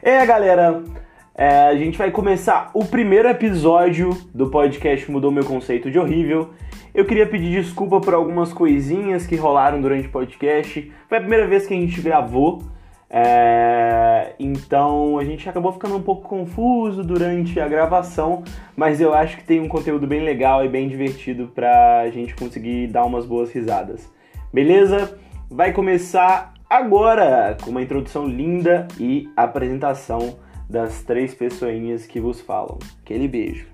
É, galera, é, a gente vai começar o primeiro episódio do podcast Mudou Meu Conceito de Horrível. Eu queria pedir desculpa por algumas coisinhas que rolaram durante o podcast. Foi a primeira vez que a gente gravou, é, então a gente acabou ficando um pouco confuso durante a gravação, mas eu acho que tem um conteúdo bem legal e bem divertido pra gente conseguir dar umas boas risadas. Beleza? Vai começar agora com uma introdução linda e apresentação das três pessoinhas que vos falam. Aquele beijo.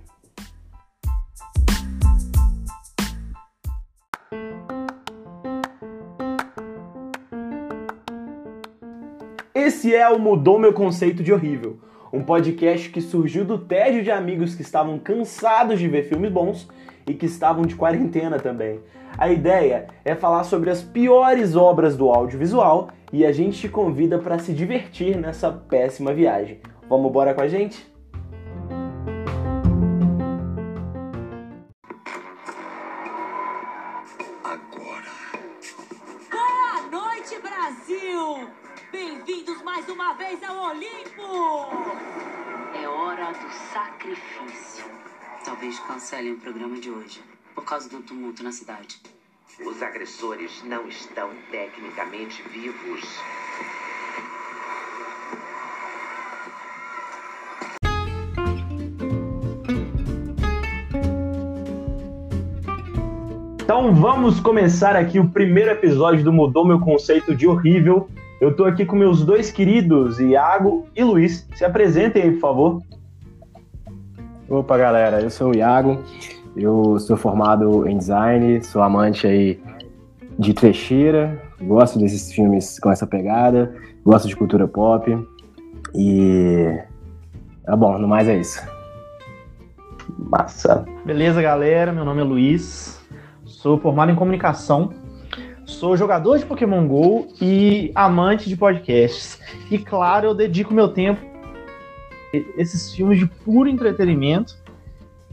Esse é o Mudou Meu Conceito de Horrível, um podcast que surgiu do tédio de amigos que estavam cansados de ver filmes bons e que estavam de quarentena também. A ideia é falar sobre as piores obras do audiovisual e a gente te convida para se divertir nessa péssima viagem. Vamos embora com a gente? Agora. Boa noite, Brasil! Bem-vindos mais uma vez ao Olimpo! Sacrifício. Talvez cancelem o programa de hoje, por causa do tumulto na cidade. Os agressores não estão tecnicamente vivos. Então vamos começar aqui o primeiro episódio do Mudou Meu Conceito de Horrível. Eu tô aqui com meus dois queridos, Iago e Luiz. Se apresentem aí, por favor. Opa, galera, eu sou o Iago, eu sou formado em design, sou amante aí de trecheira, gosto desses filmes com essa pegada, gosto de cultura pop e... Tá bom, no mais é isso. Massa. Beleza, galera? Meu nome é Luiz, sou formado em comunicação, sou jogador de Pokémon GO e amante de podcasts. E claro, eu dedico meu tempo esses filmes de puro entretenimento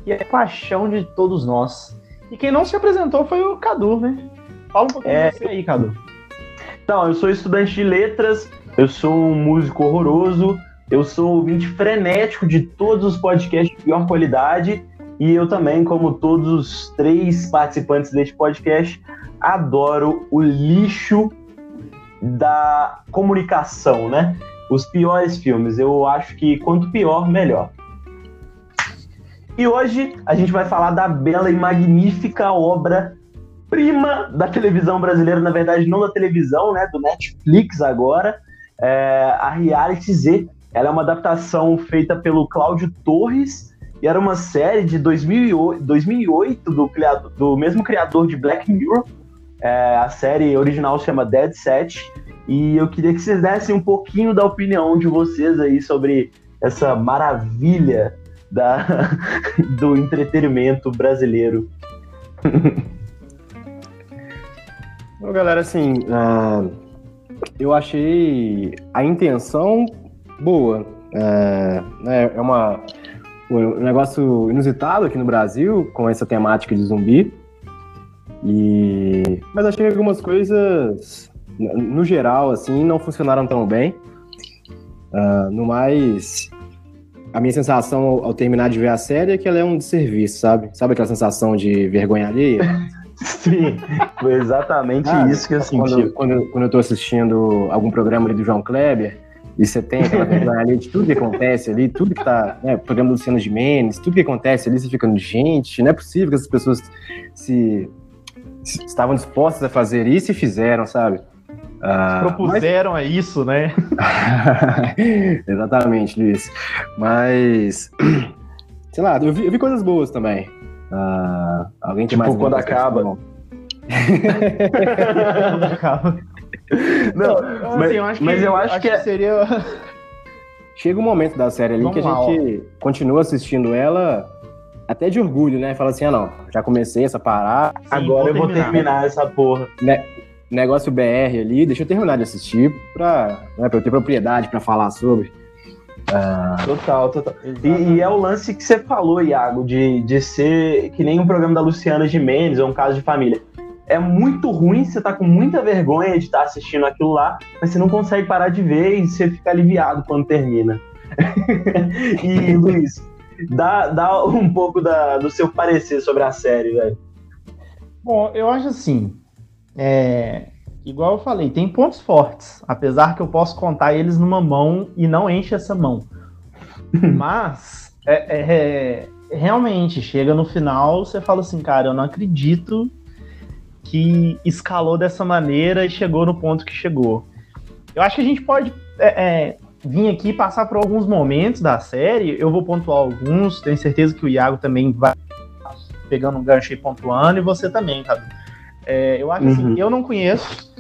e é paixão de todos nós. E quem não se apresentou foi o Cadu, né? Fala um pouquinho É. de você aí, Cadu. Então, eu sou estudante de letras, eu sou um músico horroroso, eu sou ouvinte frenético de todos os podcasts de pior qualidade e eu também, como todos os três participantes deste podcast, adoro o lixo da comunicação, né? Os piores filmes. Eu acho que quanto pior, melhor. E hoje a gente vai falar da bela e magnífica obra prima da televisão brasileira, na verdade não da televisão, né, do Netflix agora, é, a Reality Z. Ela é uma adaptação feita pelo Cláudio Torres e era uma série de 2008, 2008 do, criador, do mesmo criador de Black Mirror. É, a série original se chama Dead Set e eu queria que vocês dessem um pouquinho da opinião de vocês aí sobre essa maravilha da, do entretenimento brasileiro. Bom, galera, assim, ah, eu achei a intenção boa. É, né, é uma, um negócio inusitado aqui no Brasil, com essa temática de zumbi. E, mas achei algumas coisas, no geral, assim, não funcionaram tão bem. Ah, no mais, a minha sensação ao, ao terminar de ver a série é que ela é um desserviço, sabe? Sabe aquela sensação de vergonha alheia? Sim, foi exatamente Ah, isso que eu senti. Quando, quando, quando eu tô assistindo algum programa ali do João Kleber, e você tem aquela vergonha ali de tudo que acontece ali, tudo que tá, né, programa do Luciano Gimenez, tudo que acontece ali, você fica, gente, não é possível que essas pessoas se, se- estavam dispostas a fazer isso e fizeram, sabe? Ah, Propuseram a isso, né? Exatamente, Luiz. Mas, sei lá, eu vi, eu vi coisas boas também. Ah, alguém tem Tipo, mais quando acaba. Acaba. Não, Então, mas, assim, eu acho mas que, eu acho que, é- seria. Chega um momento da série ali Vamos que a lá, gente continua assistindo ela até de orgulho, né? Fala assim, ah não, já comecei essa parada, Sim, agora eu vou terminar essa porra. Negócio BR ali, deixa eu terminar de assistir pra, né, pra eu ter propriedade pra falar sobre. Total, total. E, e é o lance que você falou, Iago, de, de ser que nem um programa da Luciana Gimenez ou um caso de família. é muito ruim, você tá com muita vergonha de estar assistindo aquilo lá, mas você não consegue parar de ver e você fica aliviado quando termina. e, Luiz, dá, dá um pouco da, do seu parecer sobre a série, velho. Bom, eu acho assim. É, igual eu falei, tem pontos fortes, apesar que eu posso contar eles numa mão e não enche essa mão. Mas é, é, é, realmente chega no final, você fala assim, cara, eu não acredito que escalou dessa maneira e chegou no ponto que chegou. Eu acho que a gente pode é, é, vir aqui passar por alguns momentos da série. Eu vou pontuar alguns, tenho certeza que o Iago também vai pegando um gancho e pontuando, e você também, Cadu. É, eu acho assim, uhum. assim, eu não conheço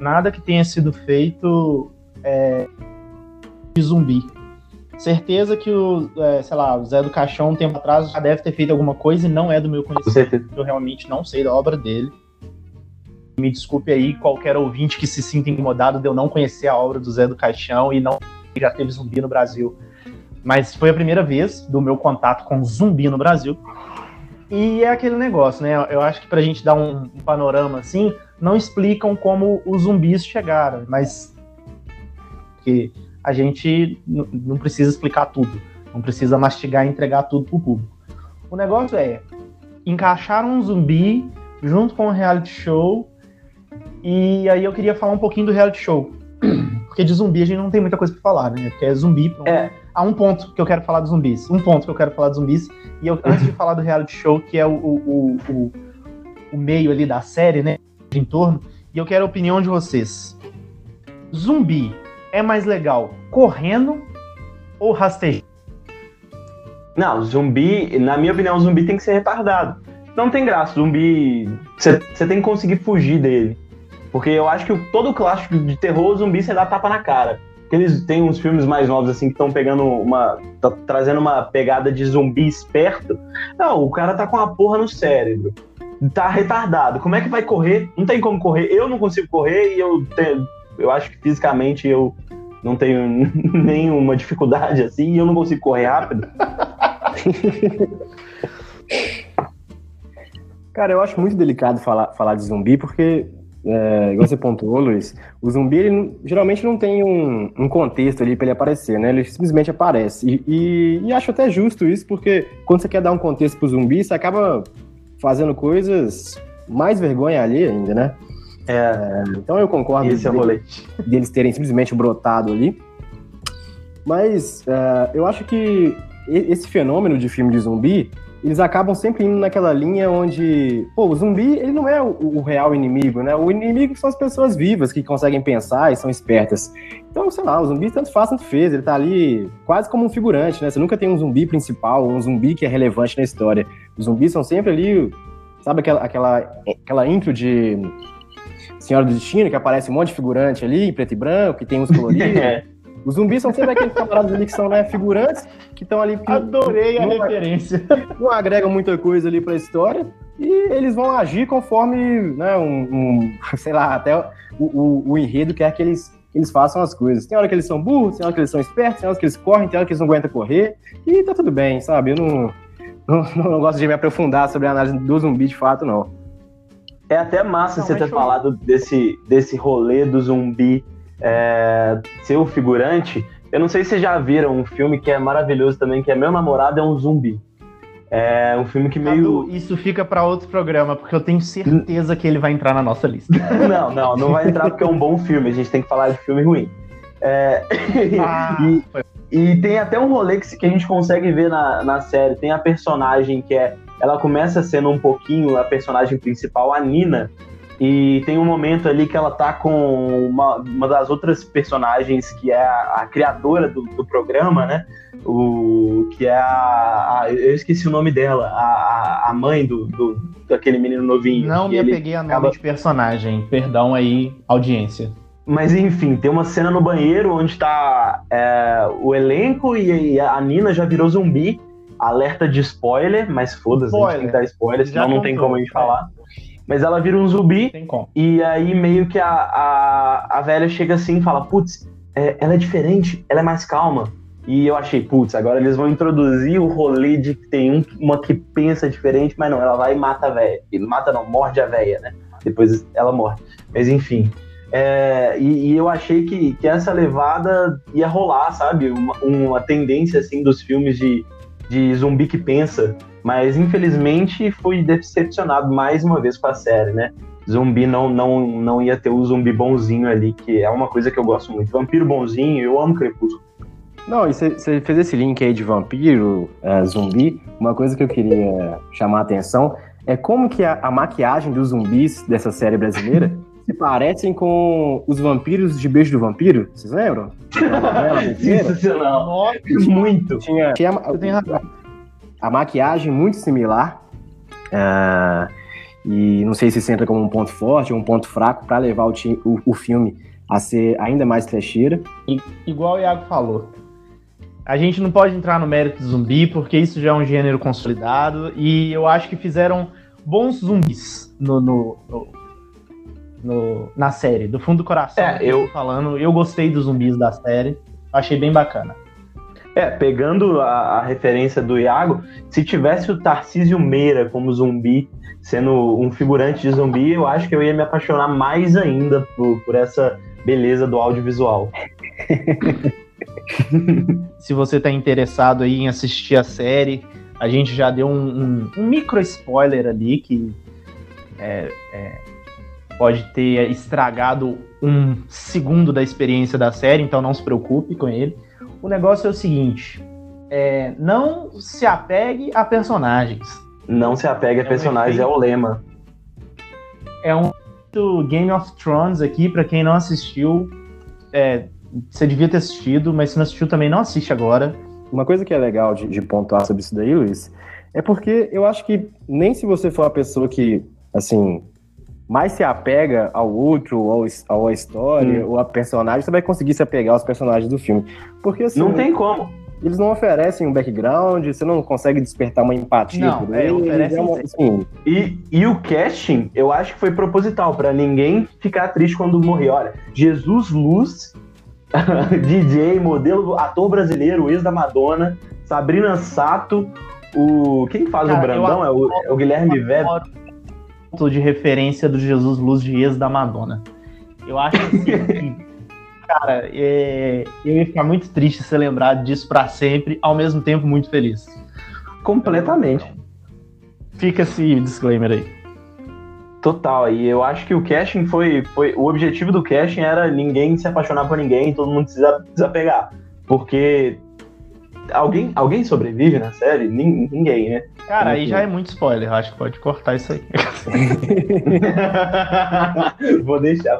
nada que tenha sido feito é, de zumbi. Certeza que o, é, sei lá, o Zé do Caixão, um tempo atrás, já deve ter feito alguma coisa e não é do meu conhecimento. Eu realmente não sei da obra dele. Me desculpe aí qualquer ouvinte que se sinta incomodado de eu não conhecer a obra do Zé do Caixão e não já teve zumbi no Brasil. Mas foi a primeira vez do meu contato com zumbi no Brasil. E é aquele negócio, né? Eu acho que pra gente dar um, um panorama assim, não explicam como os zumbis chegaram, mas que a gente não precisa explicar tudo, não precisa mastigar e entregar tudo pro público. O negócio é encaixar um zumbi junto com o reality show e aí eu queria falar um pouquinho do reality show. Porque de zumbi a gente não tem muita coisa pra falar, né? Porque é zumbi. Pronto. É. Há um ponto que eu quero falar dos zumbis. Um ponto que eu quero falar dos zumbis. E eu, antes de falar do reality show, que é o, o, o, o meio ali da série, né? Entorno. E eu quero a opinião de vocês. Zumbi é mais legal correndo ou rastejando? Não, zumbi, na minha opinião, zumbi tem que ser retardado. Não tem graça, zumbi. Você tem que conseguir fugir dele. Porque eu acho que todo clássico de terror, zumbi, você dá tapa na cara. Eles têm uns filmes mais novos, assim, que estão pegando uma. Tá trazendo uma pegada de zumbi esperto. Não, o cara tá com a porra no cérebro. Tá retardado. Como é que vai correr? Não tem como correr. Eu não consigo correr e eu tenho, eu acho que fisicamente eu não tenho nenhuma dificuldade assim e eu não consigo correr rápido. Cara, eu acho muito delicado falar, falar de zumbi porque é, igual você pontuou, Luiz, o zumbi ele, geralmente não tem um, um contexto ali para ele aparecer, né? Ele simplesmente aparece. E, e, e, acho até justo isso, porque quando você quer dar um contexto pro zumbi, você acaba fazendo coisas mais vergonha ali ainda, né? É, então eu concordo Esse é dele, deles terem simplesmente brotado ali. Mas uh, eu acho que esse fenômeno de filme de zumbi eles acabam sempre indo naquela linha onde, pô, o zumbi, ele não é o, o, real inimigo, né? O inimigo são as pessoas vivas que conseguem pensar e são espertas. Então, sei lá, o zumbi tanto faz, tanto fez, ele tá ali quase como um figurante, né? Você nunca tem um zumbi principal, um zumbi que é relevante na história. Os zumbis são sempre ali, sabe aquela, aquela, aquela intro de Senhora do Destino, que aparece um monte de figurante ali, em preto e branco, que tem uns coloridos. É. Os zumbis são sempre aqueles camaradas ali que são né, figurantes, que estão ali. Adorei a referência. Não agregam muita coisa ali para a história e eles vão agir conforme, né, um, um sei lá, até o, o, o, enredo quer que eles, que eles façam as coisas. Tem hora que eles são burros, tem hora que eles são espertos, tem hora que eles correm, tem hora que eles não aguentam correr, e tá tudo bem, sabe? Eu não, não, não gosto de me aprofundar sobre a análise do zumbi de fato, não. É até massa não, você ter falado desse, desse rolê do zumbi é, ser o figurante. Eu não sei se vocês já viram um filme que é maravilhoso também, que é Meu Namorado é um Zumbi. É um filme que meio. Cadu, isso fica para outro programa, porque eu tenho certeza que ele vai entrar na nossa lista. não, não, não vai entrar porque é um bom filme. A gente tem que falar de filme ruim. É... Ah, e, e, tem até um rolê que, que a gente consegue ver na, na série. Tem a personagem que é. Ela começa sendo um pouquinho a personagem principal, a Nina, e tem um momento ali que ela tá com uma, uma das outras personagens que é a, a criadora do, do, programa, né? O, que é a, a, Eu esqueci o nome dela, a, a mãe do, do, daquele menino novinho. Não me apeguei a nome acaba... de personagem, perdão aí, audiência. Mas enfim, tem uma cena no banheiro onde tá é, o elenco e, e a Nina já virou zumbi. Alerta de spoiler, mas foda-se, a gente tem que dar spoiler, senão não tem como a gente é. Mas ela vira um zumbi. E aí meio que a, a, a velha chega assim e fala: Putz, é, ela é diferente, ela é mais calma. E eu achei, putz, agora eles vão introduzir o rolê de que tem um, uma que pensa diferente, mas não, ela vai e mata a velha. E mata não, morde a velha, né? depois ela morre. Mas enfim. É, e, e, eu achei que, que essa levada ia rolar, sabe? Uma, uma tendência assim dos filmes de, de zumbi que pensa. Mas infelizmente fui decepcionado mais uma vez com a série, né? Zumbi não, não, não ia ter o zumbi bonzinho ali, que é uma coisa que eu gosto muito. Vampiro bonzinho, eu amo Crepúsculo. Não, e você fez esse link aí de vampiro, é, zumbi. Uma coisa que eu queria chamar a atenção é como que a, a maquiagem dos zumbis dessa série brasileira se parecem com os vampiros de Beijo do Vampiro. Vocês lembram? Sensacional. Muito. Tinha, tinha a, a, maquiagem muito similar. Uh, e não sei se isso entra como um ponto forte ou um ponto fraco para levar o, o, o, filme a ser ainda mais trecheira. Igual o Iago falou. A gente não pode entrar no mérito do zumbi, porque isso já é um gênero consolidado, e eu acho que fizeram bons zumbis no, no, no, no na série. Do fundo do coração, é, eu falando, eu gostei dos zumbis da série, achei bem bacana. É, pegando a, a, referência do Iago, se tivesse o Tarcísio Meira como zumbi, sendo um figurante de zumbi, eu acho que eu ia me apaixonar mais ainda por, por essa beleza do audiovisual. Se você está interessado aí em assistir a série, a gente já deu um, um, um micro spoiler ali que é, é, pode ter estragado um segundo da experiência da série, então não se preocupe com ele. O negócio é o seguinte: é, não se apegue a personagens. Não se apegue a é personagens, um é o lema. É um Game of Thrones aqui, para quem não assistiu. É, você devia ter assistido, mas se não assistiu também não assiste agora. Uma coisa que é legal de, de pontuar sobre isso daí, Luiz, é porque eu acho que nem se você for a pessoa que, assim, mais se apega ao outro, ou ao, à história, hum. ou a personagem, você vai conseguir se apegar aos personagens do filme. Porque assim. Não tem como. Eles não oferecem um background, você não consegue despertar uma empatia não, por é, eles. É uma, assim... e, e o casting, eu acho que foi proposital, para ninguém ficar triste quando morrer. Olha, Jesus Luz DJ, modelo, ator brasileiro, ex da Madonna, Sabrina Sato, o. Quem faz Cara, o Brandão? É o, é o Guilherme Velho. De referência do Jesus Luz de ex da Madonna. Eu acho assim, que, cara, é, eu ia ficar muito triste se lembrar disso para sempre, ao mesmo tempo muito feliz. Completamente. Fica esse disclaimer aí. Total, e eu acho que o casting foi, foi. O objetivo do casting era ninguém se apaixonar por ninguém, todo mundo se desapegar. Porque alguém, alguém sobrevive na série? Ninguém, né? Cara, aí já é muito spoiler, acho que pode cortar isso aí. Vou deixar.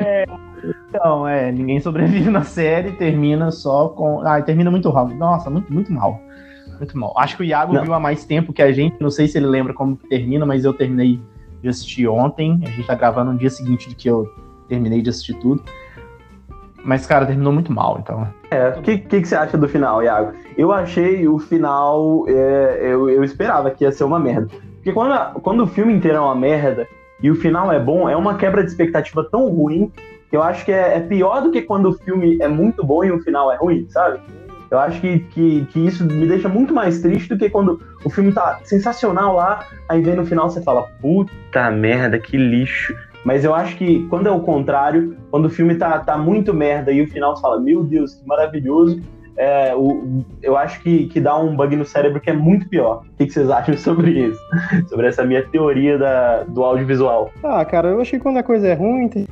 é, então, é, ninguém sobrevive na série, termina só com. Ah, termina muito mal. Nossa, muito, muito mal. Muito mal. Acho que o Iago não. viu há mais tempo que a gente. Não sei se ele lembra como termina, mas eu terminei de assistir ontem. A gente tá gravando no dia seguinte de que eu terminei de assistir tudo. Mas, cara, terminou muito mal, então. É, o que, que, que, você acha do final, Iago? Eu achei o final. É, eu, eu esperava que ia ser uma merda. Porque quando, a, quando o filme inteiro é uma merda e o final é bom, é uma quebra de expectativa tão ruim que eu acho que é, é pior do que quando o filme é muito bom e o final é ruim, sabe? Eu acho que, que, que, isso me deixa muito mais triste do que quando o filme tá sensacional lá, aí vem no final você fala, puta merda, que lixo. Mas eu acho que quando é o contrário, quando o filme tá, tá muito merda e o final você fala, meu Deus, que maravilhoso, é, o, eu acho que, que dá um bug no cérebro que é muito pior. O que, que vocês acham sobre isso? sobre essa minha teoria da, do audiovisual? Ah, cara, eu achei que quando a coisa é ruim, tem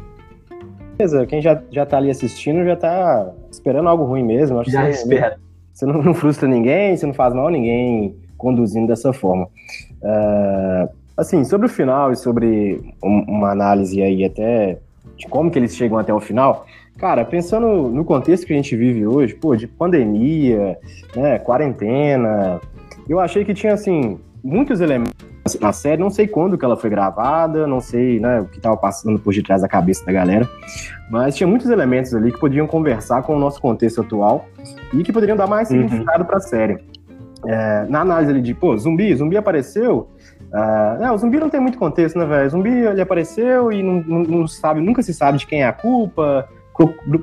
beleza, quem já, já tá ali assistindo já tá esperando algo ruim mesmo. Acho já você, espera. Você não, não, frustra ninguém, você não faz mal a ninguém conduzindo dessa forma. Uh, assim, sobre o final e sobre uma análise aí até de como que eles chegam até o final, cara, pensando no contexto que a gente vive hoje, pô, de pandemia, né, quarentena, eu achei que tinha, assim, muitos elementos na série. Não sei quando que ela foi gravada, não sei né, o que estava passando por detrás da cabeça da galera, mas tinha muitos elementos ali que podiam conversar com o nosso contexto atual e que poderiam dar mais uhum. significado para a série. É, na análise ali de, pô, zumbi, zumbi apareceu. Uh, o zumbi não tem muito contexto, né, velho? Zumbi ele apareceu e não, não, não, sabe, nunca se sabe de quem é a culpa.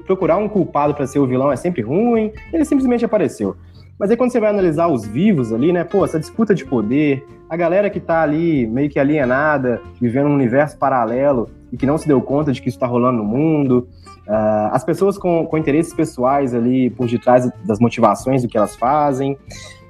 Procurar um culpado para ser o vilão é sempre ruim. Ele simplesmente apareceu. Mas aí quando você vai analisar os vivos ali, né, pô, essa disputa de poder, a galera que tá ali meio que alienada, vivendo um universo paralelo e que não se deu conta de que isso tá rolando no mundo, uh, as pessoas com, com interesses pessoais ali por detrás das motivações do que elas fazem,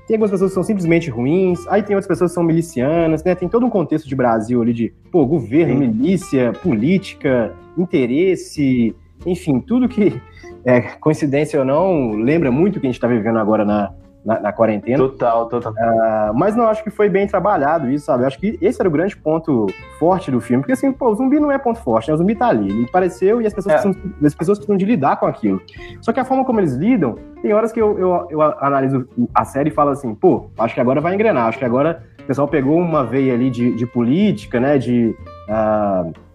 tem algumas pessoas que são simplesmente ruins, aí tem outras pessoas que são milicianas, né? Tem todo um contexto de Brasil ali de, pô, governo, Sim. milícia, política, interesse, enfim, tudo que, é, coincidência ou não, lembra muito o que a gente está vivendo agora na, na, na quarentena. Total, total. Uh, mas não acho que foi bem trabalhado isso, sabe? Acho que esse era o grande ponto forte do filme, porque assim, pô, o zumbi não é ponto forte, né? O zumbi tá ali, ele apareceu e as pessoas, é. precisam, as pessoas precisam de lidar com aquilo. Só que a forma como eles lidam, tem horas que eu, eu, eu analiso a série e falo assim, pô, acho que agora vai engrenar, acho que agora o pessoal pegou uma veia ali de, de política, né? De. Uh,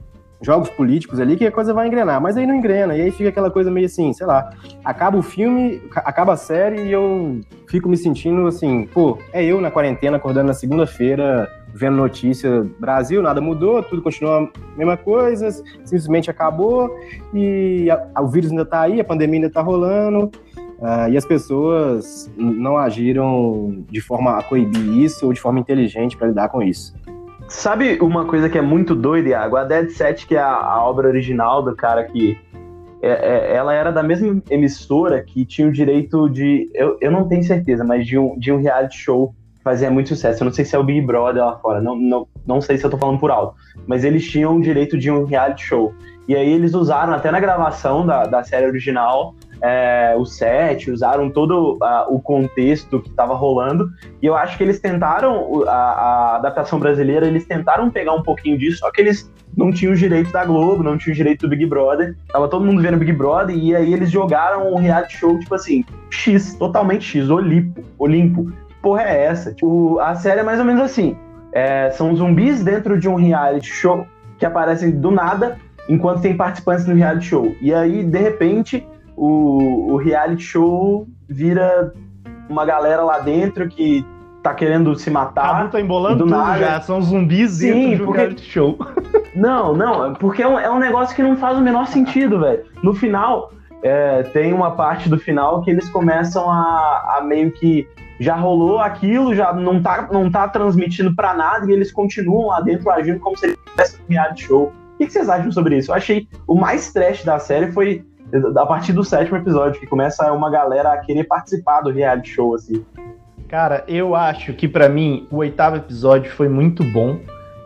jogos políticos ali que a coisa vai engrenar, mas aí não engrena, e aí fica aquela coisa meio assim, sei lá, acaba o filme, acaba a série e eu fico me sentindo assim, pô, é eu na quarentena acordando na segunda-feira, vendo notícia, Brasil, nada mudou, tudo continua a mesma coisa, simplesmente acabou e a, a, o vírus ainda tá aí, a pandemia ainda tá rolando. Uh, e as pessoas não agiram de forma a coibir isso ou de forma inteligente para lidar com isso. Sabe uma coisa que é muito doida, Iago? A Dead Set, que é a, a obra original do cara que. É, é, ela era da mesma emissora que tinha o direito de. Eu, eu não tenho certeza, mas de um, de um reality show que fazia muito sucesso. Eu não sei se é o Big Brother lá fora, não, não, não sei se eu tô falando por alto. Mas eles tinham o direito de um reality show. E aí eles usaram até na gravação da, da série original é, o set, usaram todo o contexto que estava rolando. E eu acho que eles tentaram, a, a, adaptação brasileira, eles tentaram pegar um pouquinho disso, só que eles não tinham os direitos da Globo, não tinham os direitos do Big Brother. Tava todo mundo vendo Big Brother, e aí eles jogaram um reality show, tipo assim, X, totalmente X, Olimpo. Olimpo. Porra é essa? Tipo, a série é mais ou menos assim. É, são zumbis dentro de um reality show que aparecem do nada, enquanto tem participantes no reality show. E aí, de repente, o, o reality show vira uma galera lá dentro que tá querendo se matar. Ah, tá embolando tudo nada. já, são zumbis Sim, dentro de porque... reality show. Não, não, porque é um, é um negócio que não faz o menor sentido, velho. No final, é, tem uma parte do final que eles começam a, a, meio que já rolou aquilo, já não tá, não tá transmitindo para nada e eles continuam lá dentro agindo como se eles tivessem um reality show. O que, que vocês acham sobre isso? Eu achei o mais trash da série foi a partir do sétimo episódio, que começa uma galera a querer participar do reality show, assim. Cara, eu acho que para mim o oitavo episódio foi muito bom.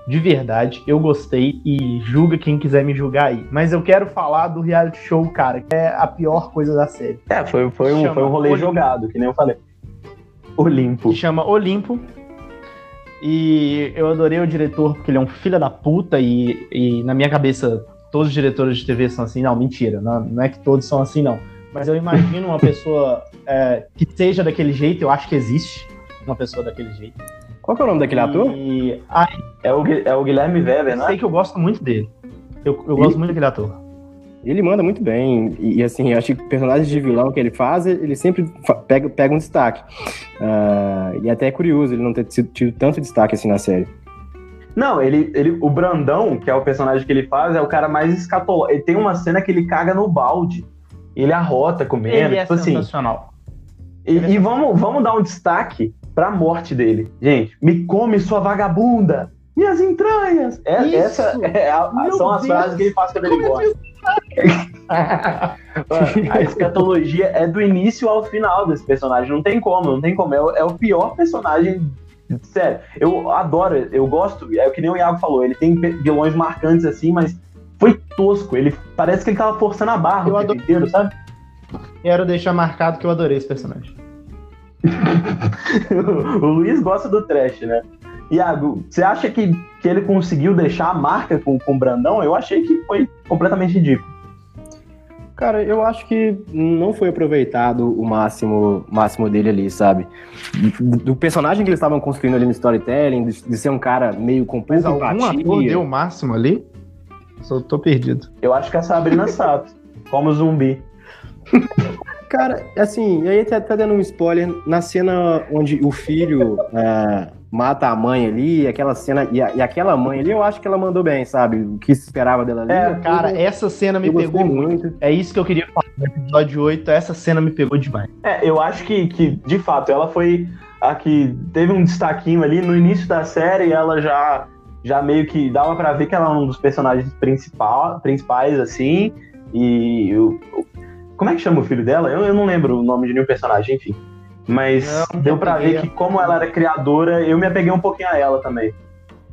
De verdade, eu gostei e julga quem quiser me julgar aí. Mas eu quero falar do reality show, cara, que é a pior coisa da série. É, foi, foi, um, foi um rolê Olimpo. jogado, que nem eu falei. Olimpo. Que chama Olimpo. E eu adorei o diretor, porque ele é um filho da puta e, e na minha cabeça todos os diretores de TV são assim. Não, mentira. Não, não é que todos são assim, não. Mas eu imagino uma pessoa é, que seja daquele jeito, eu acho que existe uma pessoa daquele jeito. Qual é o nome daquele e... ator? Ah, é, o, é o Guilherme Weber, né? Eu sei que eu gosto muito dele. Eu, eu gosto muito daquele ator. Ele manda muito bem. E, assim, eu acho que personagens de vilão que ele faz, ele sempre pega, pega um destaque. Uh, e até é curioso ele não ter tido tanto destaque assim na série. Não, ele, ele, o Brandão, que é o personagem que ele faz, é o cara mais escatológico. Ele tem uma cena que ele caga no balde. Ele arrota comendo. Ele é tipo assim. sensacional. E, é e vamos, vamos dar um destaque pra morte dele. Gente, me come sua vagabunda! Minhas entranhas! É, essa é a, são as frases que ele faz quando ele gosta. a escatologia é do início ao final desse personagem. Não tem como, não tem como. É, é o pior personagem Sério, eu adoro, eu gosto, é o que nem o Iago falou, ele tem vilões marcantes assim, mas foi tosco. Ele parece que ele tava forçando a barra eu o tempo inteiro, sabe? Quero deixar marcado que eu adorei esse personagem. o Luiz gosta do trash, né? Iago, você acha que, que ele conseguiu deixar a marca com, com o Brandão? Eu achei que foi completamente ridículo. Cara, eu acho que não foi aproveitado o máximo, máximo dele ali, sabe? Do personagem que eles estavam construindo ali no storytelling, de, de ser um cara meio com pouca algum empatia. ator deu o máximo ali? Só tô perdido. Eu acho que é a Sabrina Sato, como zumbi. Cara, assim, e aí tá, tá dando um spoiler na cena onde o filho, é, mata a mãe ali, aquela cena. E, a- e aquela mãe ali, eu acho que ela mandou bem, sabe? O que se esperava dela ali. É, eu- cara, essa cena me eu pegou muito. muito. É isso que eu queria falar no episódio 8. Essa cena me pegou demais. É, eu acho que, que, de fato, ela foi a que teve um destaquinho ali no início da série, ela já, já meio que dava pra ver que ela é um dos personagens principal, principais, assim, e como é que chama o filho dela? Eu, eu não lembro o nome de nenhum personagem, enfim. Mas Não, deu peguei ver que como ela era criadora, eu me apeguei um pouquinho a ela também.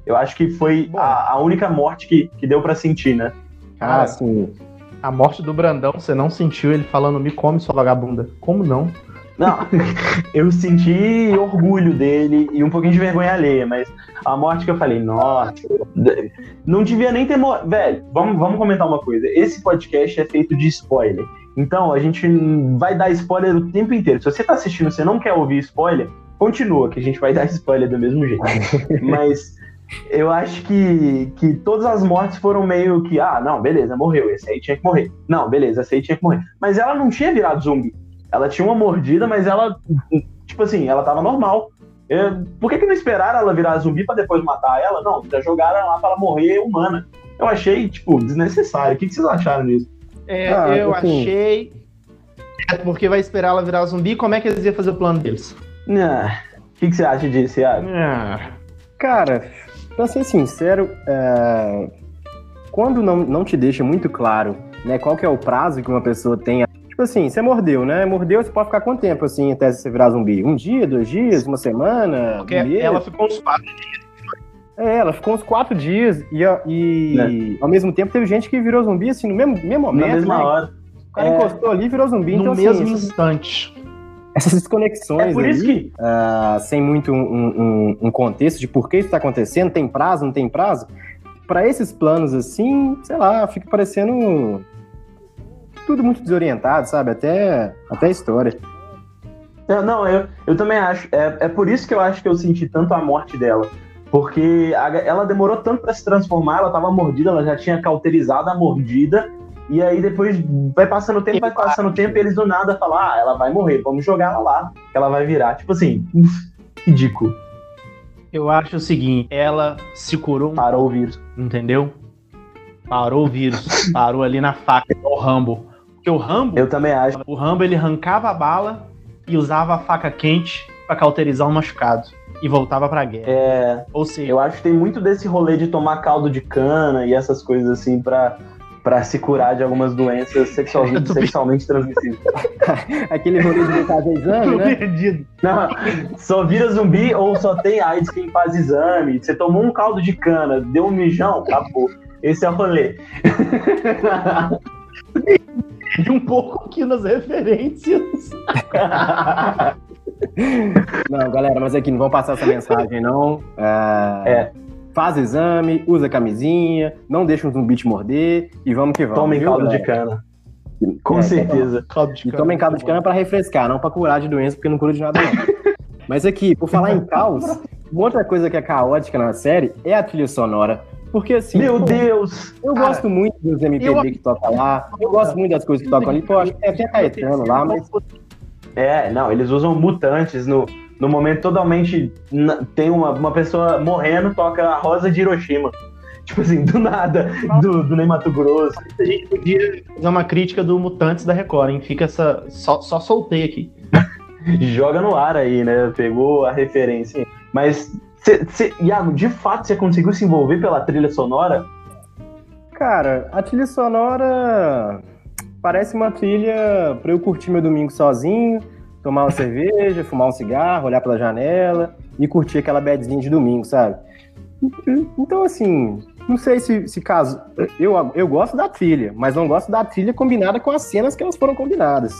Eu acho que foi a, a única morte que, que deu pra sentir, né? Ah, Cara, sim. a morte do Brandão, você não sentiu ele falando me come, sua vagabunda? Como não? Não, eu senti orgulho dele e um pouquinho de vergonha alheia, mas a morte que eu falei, nossa, não devia nem ter morrido. Velho, vamos, vamos comentar uma coisa. Esse podcast é feito de spoiler. Então, a gente vai dar spoiler o tempo inteiro. Se você tá assistindo e você não quer ouvir spoiler, continua, que a gente vai dar spoiler do mesmo jeito. mas eu acho que, que todas as mortes foram meio que, ah, não, beleza, morreu, esse aí tinha que morrer. Não, beleza, esse aí tinha que morrer. Mas ela não tinha virado zumbi. Ela tinha uma mordida, mas ela, tipo assim, ela tava normal. É, por que, que não esperaram ela virar zumbi pra depois matar ela? Não, já jogaram ela lá pra ela morrer humana. Eu achei, tipo, desnecessário. O que, que vocês acharam disso? É, Ah, eu assim- achei. É porque vai esperar ela virar zumbi. Como é que eles iam fazer o plano deles? Ah, O que, que você acha disso, Iago? Ah, Cara, pra ser sincero, é, quando não, não te deixa muito claro, né, qual que é o prazo que uma pessoa tem. Tipo assim, você mordeu, né? Mordeu, você pode ficar quanto tempo assim até você virar zumbi? Um dia, dois dias, uma semana? porque um mês? ela ficou uns quatro. É, ela ficou uns quatro dias e, e É. ao mesmo tempo teve gente que virou zumbi assim no mesmo, mesmo Na momento. mesma né? hora. O cara É. encostou ali e virou zumbi. no então, mesmo assim, essas, instante. essas desconexões É por ali, isso que. ah, sem muito um, um- um contexto de por que isso está acontecendo, tem prazo, não tem prazo, para esses planos assim, sei lá, fica parecendo tudo muito desorientado, sabe? Até, até a história. É, Não, eu, eu também acho. É, é por isso que eu acho que eu senti tanto a morte dela. Porque a- ela demorou tanto pra se transformar, ela tava mordida, ela já tinha cauterizado a mordida. E aí depois vai passando o tempo, vai passando o tempo, e eles do nada falam, ah, ela vai morrer, vamos jogar ela lá, que ela vai virar. Tipo assim, uf, ridículo. Eu acho o seguinte: ela se curou, Parou o vírus. entendeu? Parou o vírus. parou ali na faca, o Rambo. Porque o Rambo, Eu também acho. o Rambo ele arrancava a bala e usava a faca quente pra cauterizar o machucado. E voltava pra guerra. É, Ou seja, eu acho que tem muito desse rolê de tomar caldo de cana e essas coisas assim pra, pra se curar de algumas doenças sexualmente, sexualmente transmissíveis. Aquele rolê de fazer exame, né? perdido. Não, só vira zumbi ou só tem AIDS quem faz exame. Você tomou um caldo de cana, deu um mijão, acabou. Esse é o rolê. E um pouco aqui nas referências. Não, galera, mas aqui não vão passar essa mensagem, não. É, É. Faz exame, usa camisinha, não deixa um zumbi te morder e vamos que vamos. Tomem caldo de galera? cana. Com É, certeza. Caldo de E cana. tomem caldo de cana pra refrescar, não pra curar de doença, porque não cura de nada não. Mas aqui, por falar em caos, uma outra coisa que é caótica na série é a trilha sonora. Porque assim, Meu pô, Deus! eu Cara, gosto muito dos MPB eu- que toca lá, eu gosto muito das coisas que tocam ali, pô, acho que tem até Caetano lá, mas É, não, eles usam mutantes no, no momento totalmente. na- Tem uma, uma pessoa morrendo, toca a Rosa de Hiroshima. Tipo assim, do nada, do, do Ney Mato Grosso. A gente podia fazer uma crítica do Mutantes da Record, hein? Fica essa. Só, só soltei aqui. Joga no ar aí, né? Pegou a referência. Mas, cê, cê, Iago, de fato você conseguiu se envolver pela trilha sonora? Cara, a trilha sonora parece uma trilha pra eu curtir meu domingo sozinho, tomar uma cerveja, fumar um cigarro, olhar pela janela e curtir aquela badzinha de domingo, sabe? Então, assim, não sei se, se caso. Eu, eu gosto da trilha, mas não gosto da trilha combinada com as cenas que elas foram combinadas.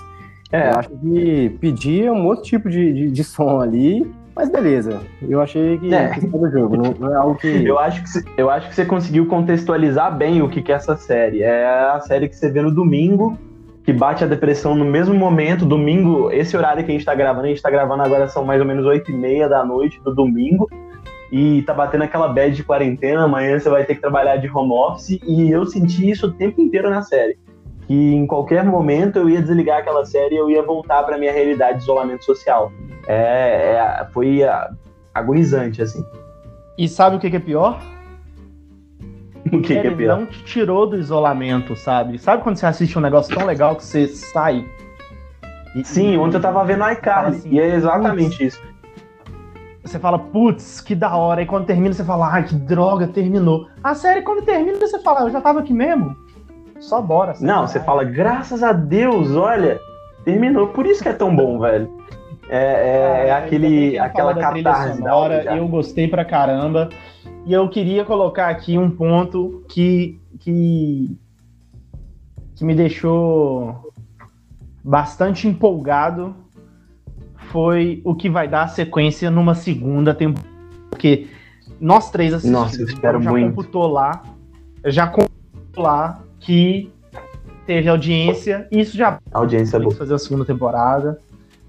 É, Eu acho que pedia um outro tipo de, de, de som ali, mas beleza. Eu achei que É. jogo, não, não é algo que. eu acho, que cê, eu acho que você conseguiu contextualizar bem o que, que é essa série. É a série que você vê no domingo, que bate a depressão no mesmo momento. Domingo, esse horário que a gente tá gravando, a gente tá gravando agora são mais ou menos 8 e meia da noite do domingo. E tá batendo aquela bad de quarentena, amanhã você vai ter que trabalhar de home office. E eu senti isso o tempo inteiro na série. Que em qualquer momento eu ia desligar aquela série e eu ia voltar pra minha realidade de isolamento social. É, é, foi a- agonizante, assim. E sabe o que, que é pior? O que, que é Ele pior? não te tirou do isolamento, sabe? Sabe quando você assiste um negócio tão legal que você sai? E- Sim, ontem eu tava vendo iCarly, assim, e é exatamente isso. Você fala, putz, que da hora. E quando termina, você fala, ai, que droga, terminou. A série, quando termina, você fala, eu já tava aqui mesmo. Só bora. Não, você fala, graças a Deus, olha, terminou. Por isso que é tão bom, velho. É, é- é aquele, aquela catarse sonora. Eu gostei pra caramba. E eu queria colocar aqui um ponto que, que, que me deixou bastante empolgado. Foi o que vai dar sequência numa segunda temporada. Porque nós três assistimos. Nossa, eu espero já muito. computou lá. Já computou lá que teve audiência. E isso já A audiência é boa. Fazer a segunda temporada.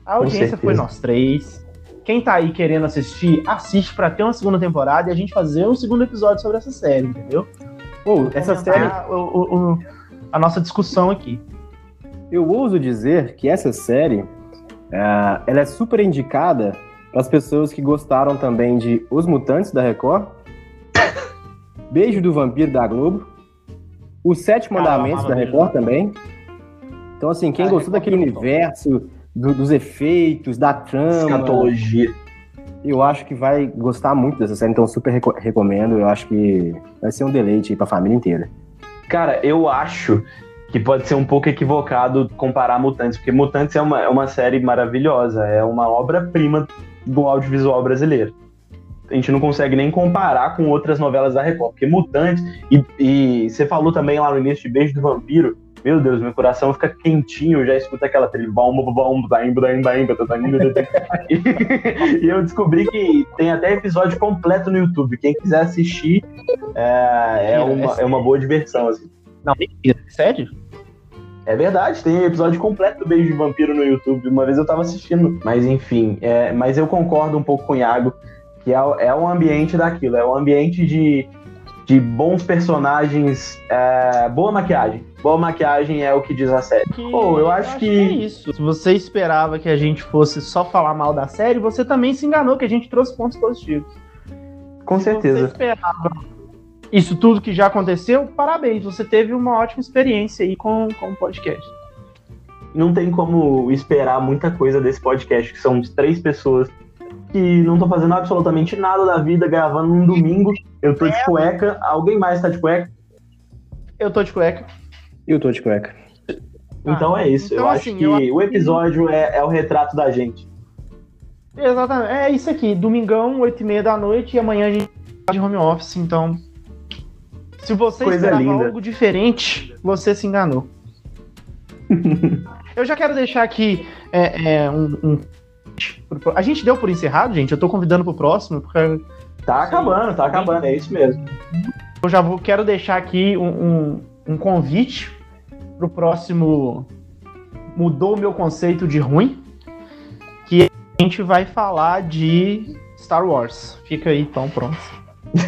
A audiência foi nós três. Quem tá aí querendo assistir, assiste pra ter uma segunda temporada e a gente fazer um segundo episódio sobre essa série, entendeu? Pô, essa série, Comentar o- o- o- a nossa discussão aqui. eu ouso dizer que essa série, ah, ela é super indicada para as pessoas que gostaram também de Os Mutantes da Record, Beijo do Vampiro da Globo, Os Sete Mandamentos amava da Record também. Então, assim, quem Ah, gostou daquele tom. universo, do- dos efeitos, da trama, Escatologia. eu acho que vai gostar muito dessa série, então super reco- recomendo. Eu acho que vai ser um deleite aí pra família inteira. Cara, eu acho que pode ser um pouco equivocado comparar Mutantes, porque Mutantes é uma, é uma série maravilhosa, é uma obra-prima do audiovisual brasileiro. A gente não consegue nem comparar com outras novelas da Record, porque Mutantes, e, e você falou também lá no início de Beijo do Vampiro, meu Deus, meu coração fica quentinho, eu já escuta aquela trilha. E eu descobri que tem até episódio completo no YouTube. Quem quiser assistir, é, é, uma, é uma boa diversão, assim. Não. Sério? É verdade, tem episódio completo do Beijo de Vampiro no YouTube. Uma vez eu tava assistindo. Mas enfim, é, mas eu concordo um pouco com o Iago, que é, é um ambiente daquilo, é um ambiente de, de bons personagens, é, boa maquiagem. Boa maquiagem é o que diz a série. Que- Pô, eu acho que- é isso. Se você esperava que a gente fosse só falar mal da série, você também se enganou, que a gente trouxe pontos positivos. Com Se Você certeza. esperava isso tudo que já aconteceu, parabéns. Você teve uma ótima experiência aí com, com o podcast. Não tem como esperar muita coisa desse podcast, que são três pessoas que não estão fazendo absolutamente nada da vida, gravando num domingo. Eu tô de cueca, alguém mais tá de cueca? Eu tô de cueca. Eu tô de cueca. Então é isso. então, eu assim, acho que eu o episódio é, é o retrato da gente. Exatamente. É isso aqui. Domingão, 8 e meia da noite, e amanhã a gente tá de home office, então. Se você Coisa esperava linda. algo diferente, você se enganou. Eu já quero deixar aqui é, é, um, um- A gente deu por encerrado, gente. Eu tô convidando pro próximo, porque Tá acabando, tá acabando, é isso mesmo. eu já vou, quero deixar aqui um, um, um convite pro próximo Mudou o meu conceito de ruim. Que a gente vai falar de Star Wars. Fica aí, então, pronto.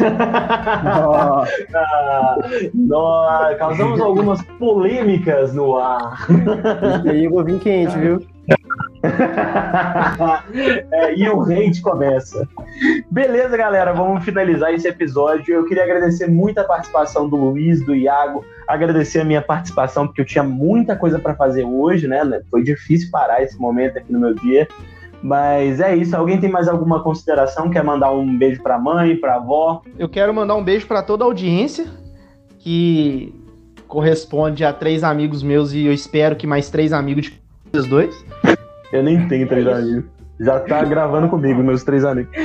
Nós causamos algumas polêmicas no ar. E aí eu vou vir quente, viu? É, e o hate começa. Beleza, galera, vamos finalizar esse episódio. Eu queria agradecer muito a participação do Luiz, do Iago, agradecer a minha participação, porque eu tinha muita coisa para fazer hoje, né? Foi difícil parar esse momento aqui no meu dia. Mas é isso. Alguém tem mais alguma consideração? Quer mandar um beijo pra mãe, pra avó? Eu quero mandar um beijo para toda a audiência, que corresponde a três amigos meus e eu espero que mais três amigos de dois. Eu nem tenho três amigos. Já tá gravando comigo, meus três amigos.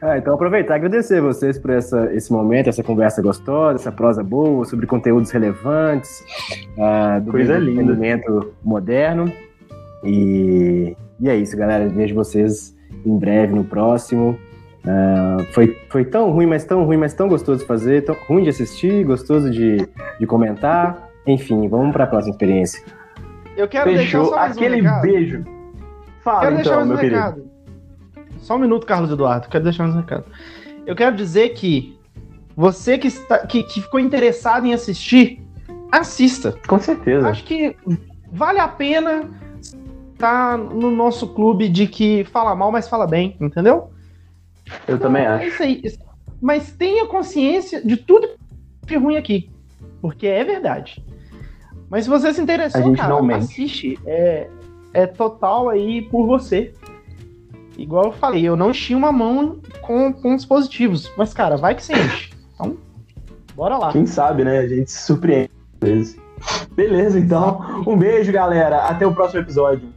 Ah, então aproveitar e agradecer vocês por essa, esse momento, essa conversa gostosa, essa prosa boa, sobre conteúdos relevantes, ah, do Coisa entretenimento moderno. E, e é isso, galera. Vejo vocês em breve no próximo. Ah, foi, foi tão ruim, mas tão ruim, mas tão gostoso de fazer, tão ruim de assistir, gostoso de, de comentar. Enfim, vamos para a próxima experiência. Eu quero deixar Fechou só mais um aquele recado. beijo. Fala Quero deixar então, mais um meu querido. recado. Só um minuto, Carlos Eduardo. Quero deixar mais um recado. Eu quero dizer que você que, está, que, que ficou interessado em assistir, assista. Com certeza. Acho que vale a pena. tá no nosso clube de que fala mal, mas fala bem, entendeu? Eu também É acho. isso aí. Mas tenha consciência de tudo que é ruim aqui. Porque é verdade. Mas se você se interessou, A gente cara, não mente. assiste. É, é total aí por você. Igual eu falei, eu não enchi uma mão com pontos positivos. Mas, cara, vai que você enche. Então, bora lá. Quem sabe, né? A gente se surpreende às vezes. Beleza, então. Um beijo, galera. Até o próximo episódio.